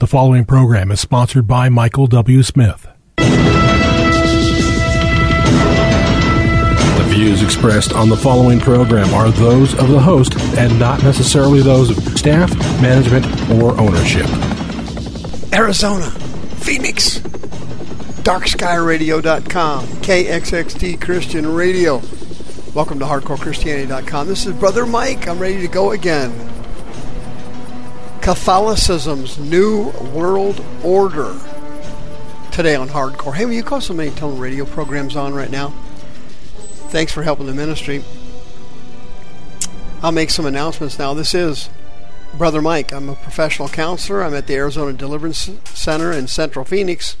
The following program is sponsored by Michael W. Smith. The views expressed on the following program are those of the host and not necessarily those of staff, management, or ownership. Arizona, Phoenix, darkskyradio.com, KXXT Christian Radio. Welcome to HardcoreChristianity.com. This is Brother Mike. I'm ready to go again. Catholicism's New World Order. Today on Hardcore. Hey, will you call so many tone radio programs on right now. Thanks for helping the ministry. I'll make some announcements now. This is Brother Mike. I'm a professional counselor. I'm at the Arizona Deliverance Center in Central Phoenix.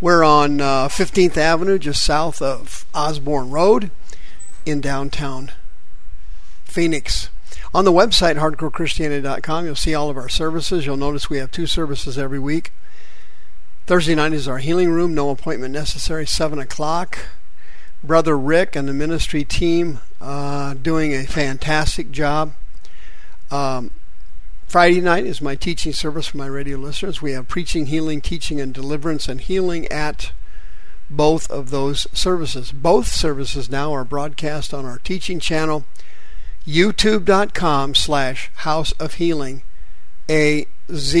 We're on uh, 15th Avenue, just south of Osborn Road in downtown Phoenix. On the website, hardcorechristianity.com, you'll see all of our services. You'll notice we have two services every week. Thursday night is our healing room, no appointment necessary, 7 o'clock. Brother Rick and the ministry team uh, doing a fantastic job. Um, Friday night is my teaching service for my radio listeners. We have preaching, healing, teaching, and deliverance and healing at both of those services. Both services now are broadcast on our teaching channel youtube.com slash house of healing az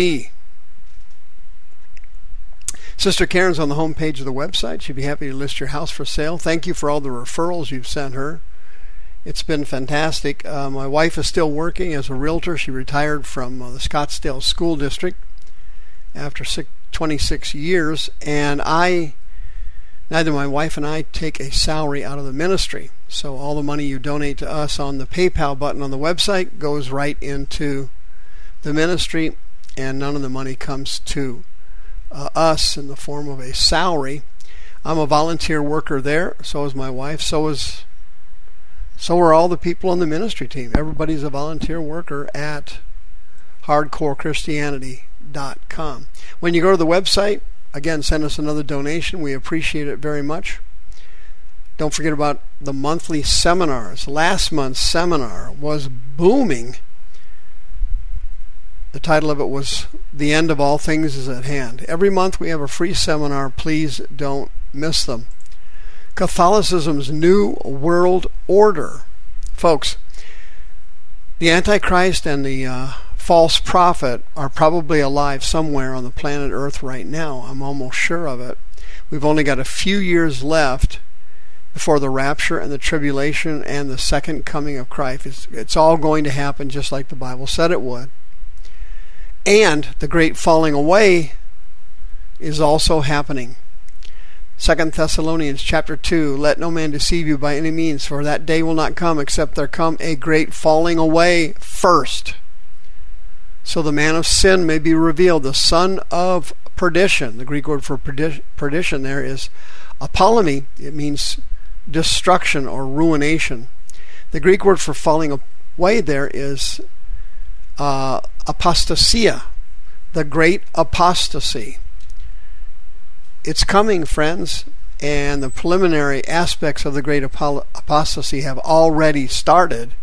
sister karen's on the home page of the website. She'd be happy to list your house for sale. Thank you for all the referrals you've sent her. It's been fantastic. Uh, my wife is still working as a realtor. She retired from uh, the scottsdale school district after six, 26 years and i neither my wife and i take a salary out of the ministry so all the money you donate to us on the PayPal button on the website goes right into the ministry, and none of the money comes to uh, us in the form of a salary. I'm a volunteer worker there. So is my wife. So is so are all the people on the ministry team. Everybody's a volunteer worker at hardcorechristianity.com. When you go to the website, again, send us another donation. We appreciate it very much. Don't forget about the monthly seminars. Last month's seminar was booming. The title of it was The End of All Things is at Hand. Every month we have a free seminar. Please don't miss them. Catholicism's New World Order. Folks, the Antichrist and the uh, false prophet are probably alive somewhere on the planet Earth right now. I'm almost sure of it. We've only got a few years left before the rapture and the tribulation and the second coming of Christ. It's, it's all going to happen just like the Bible said it would. And the great falling away is also happening. Second Thessalonians chapter 2 Let no man deceive you by any means, for that day will not come except there come a great falling away first. So the man of sin may be revealed, the son of perdition. The Greek word for perdition there is apollumi. It means destruction or ruination. The Greek word for falling away there is uh, apostasia, the great apostasy. It's coming, friends, and the preliminary aspects of the great apostasy have already started.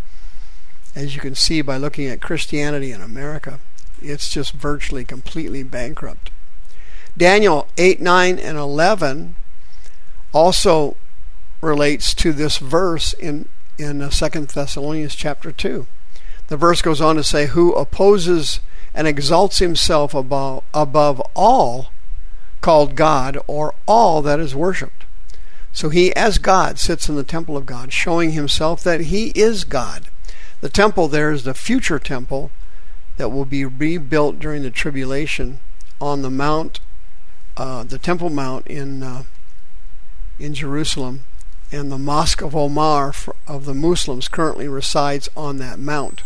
As you can see by looking at Christianity in America, it's just virtually completely bankrupt. Daniel 8, 9, and 11 also relates to this verse in in uh, Second Thessalonians chapter two. The verse goes on to say, "Who opposes and exalts himself above above all called God or all that is worshipped. So he, as God, sits in the temple of God, showing himself that he is God. The temple there is the future temple that will be rebuilt during the tribulation on the mount, uh, the Temple Mount in uh, in Jerusalem, and the Mosque of Omar of the Muslims currently resides on that mount.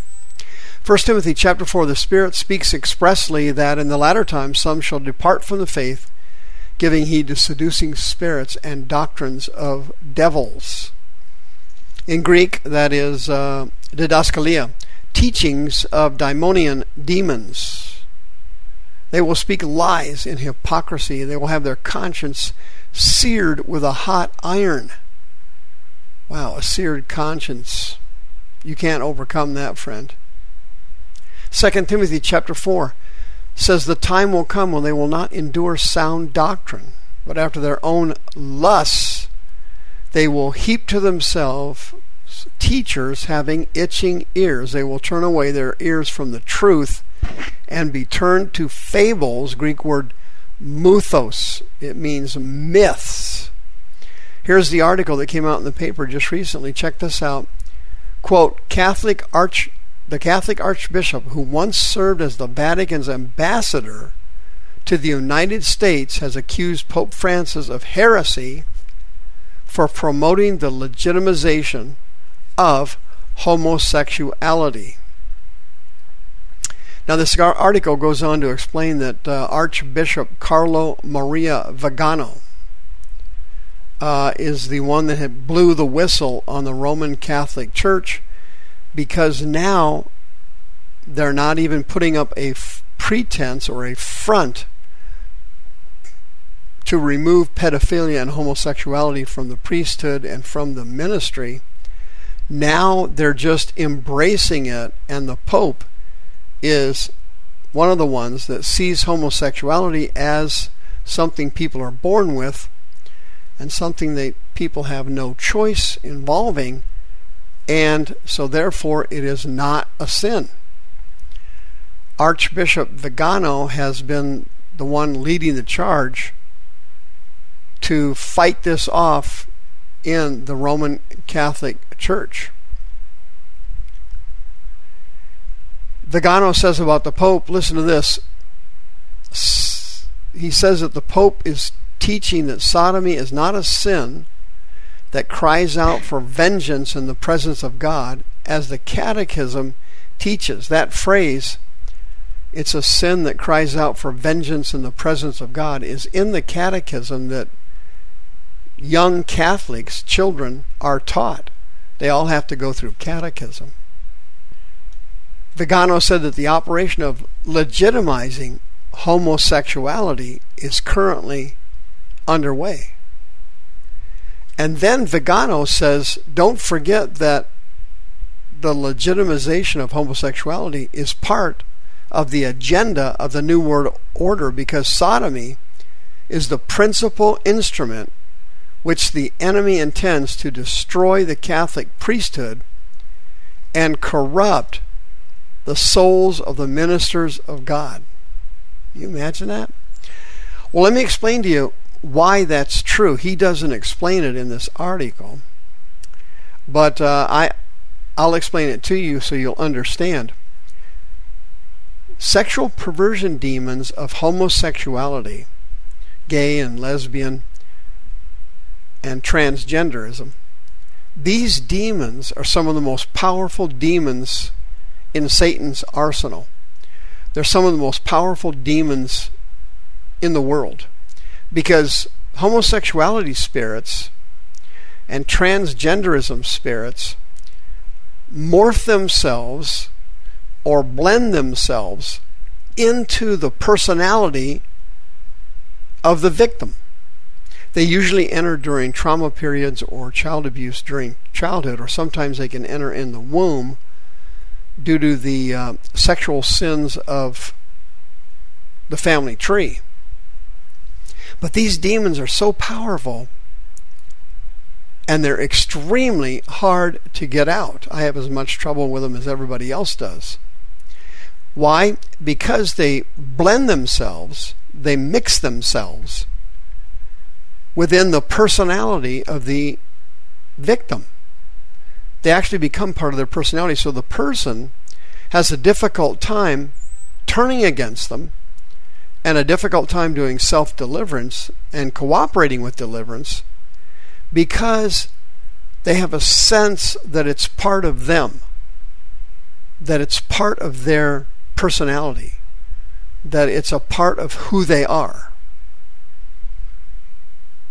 1 Timothy chapter 4 the Spirit speaks expressly that in the latter times some shall depart from the faith, giving heed to seducing spirits and doctrines of devils. In Greek, that is uh, didaskalia, teachings of daimonion demons. They will speak lies in hypocrisy. They will have their conscience seared with a hot iron. Wow, a seared conscience. You can't overcome that, friend. 2 Timothy chapter 4. says the time will come when they will not endure sound doctrine, but after their own lusts they will heap to themselves teachers having itching ears. They will turn away their ears from the truth and be turned to fables, Greek word muthos. It means myths. Here's the article that came out in the paper just recently. Check this out. Quote, Catholic Arch the Catholic Archbishop who once served as the Vatican's ambassador to the United States has accused Pope Francis of heresy for promoting the legitimization of homosexuality. Now, this article goes on to explain that uh, Archbishop Carlo Maria Vigano uh, is the one that had blew the whistle on the Roman Catholic Church because now they're not even putting up a f- pretense or a front to remove pedophilia and homosexuality from the priesthood and from the ministry. Now they're just embracing it, and the Pope is one of the ones that sees homosexuality as something people are born with and something that people have no choice involving, and so therefore it is not a sin. Archbishop Vigano has been the one leading the charge to fight this off in the Roman Catholic Church. Vigano says about the Pope, listen to this. He says that the Pope is teaching that sodomy is not a sin that cries out for vengeance in the presence of God, as the Catechism teaches. That phrase, it's a sin that cries out for vengeance in the presence of God, is in the Catechism that young Catholics, children, are taught. They all have to go through catechism. Vigano said that the operation of legitimizing homosexuality is currently underway. And then Vigano says, don't forget that the legitimization of homosexuality is part of the agenda of the New World Order because sodomy is the principal instrument which the enemy intends to destroy the Catholic priesthood and corrupt the souls of the ministers of God. You imagine that? Well, let me explain to you why that's true. He doesn't explain it in this article, but uh, I, I'll explain it to you so you'll understand. Sexual perversion demons of homosexuality, gay and lesbian, and transgenderism. These demons are some of the most powerful demons in Satan's arsenal. They're some of the most powerful demons in the world because homosexuality spirits and transgenderism spirits morph themselves or blend themselves into the personality of the victim. They usually enter during trauma periods or child abuse during childhood, or sometimes they can enter in the womb due to the uh, sexual sins of the family tree. But these demons are so powerful and they're extremely hard to get out. I have as much trouble with them as everybody else does. Why? Because they blend themselves, they mix themselves within the personality of the victim. They actually become part of their personality. So the person has a difficult time turning against them and a difficult time doing self deliverance and cooperating with deliverance because they have a sense that it's part of them, that it's part of their personality, that it's a part of who they are.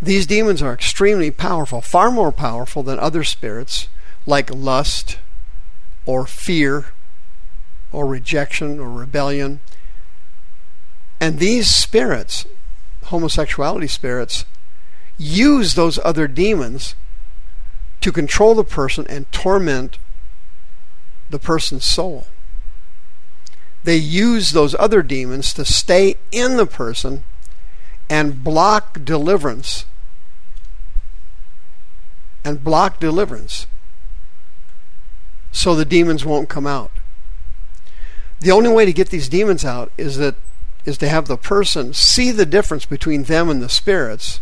These demons are extremely powerful, far more powerful than other spirits like lust or fear or rejection or rebellion and these spirits, homosexuality spirits, use those other demons to control the person and torment the person's soul. they use those other demons to stay in the person and block deliverance. And block deliverance. So the demons won't come out. The only way to get these demons out is that is to have the person see the difference between them and the spirits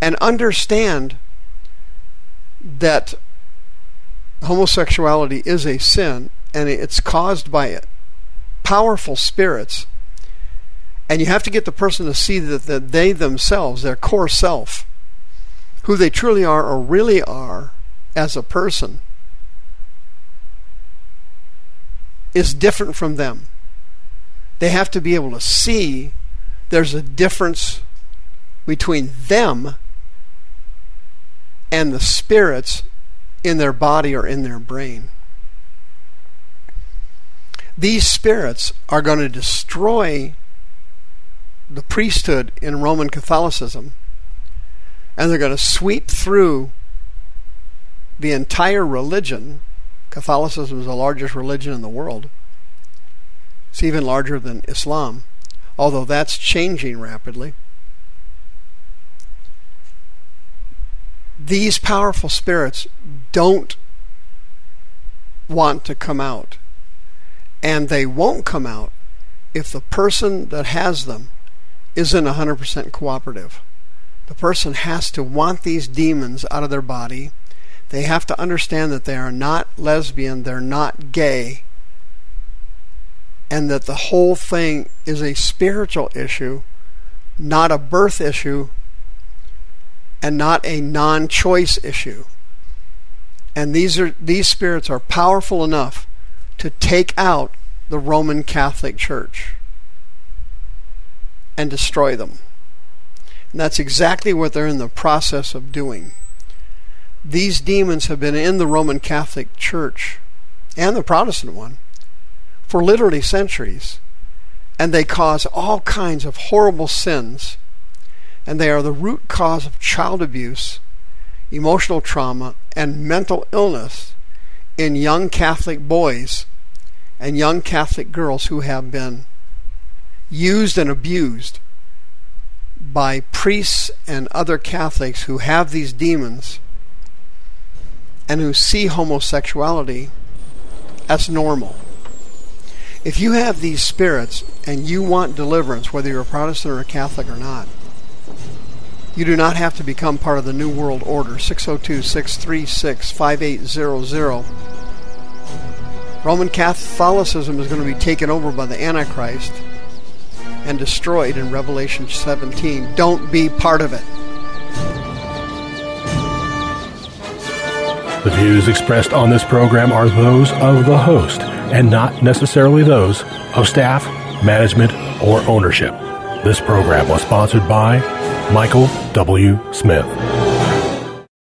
and understand that homosexuality is a sin and it's caused by powerful spirits. And you have to get the person to see that, that they themselves, their core self, who they truly are or really are as a person, is different from them. They have to be able to see there's a difference between them and the spirits in their body or in their brain. These spirits are going to destroy the priesthood in Roman Catholicism and they're going to sweep through the entire religion. Catholicism is the largest religion in the world. It's even larger than Islam, although that's changing rapidly. these powerful spirits don't want to come out. And they won't come out if the person that has them isn't 100% cooperative. The person has to want these demons out of their body. They have to understand that they are not lesbian, they're not gay, and that the whole thing is a spiritual issue, not a birth issue, and not a non-choice issue. And these are these spirits are powerful enough to take out the Roman Catholic Church and destroy them. And that's exactly what they're in the process of doing. These demons have been in the Roman Catholic Church and the Protestant one for literally centuries, and they cause all kinds of horrible sins and they are the root cause of child abuse, emotional trauma, and mental illness in young Catholic boys and young Catholic girls who have been used and abused by priests and other Catholics who have these demons and who see homosexuality as normal. If you have these spirits and you want deliverance, whether you're a Protestant or a Catholic or not, you do not have to become part of the New World Order. 602 636 5800. Roman Catholicism is going to be taken over by the Antichrist and destroyed in Revelation 17. Don't be part of it. The views expressed on this program are those of the host and not necessarily those of staff, management, or ownership. This program was sponsored by Michael W. Smith.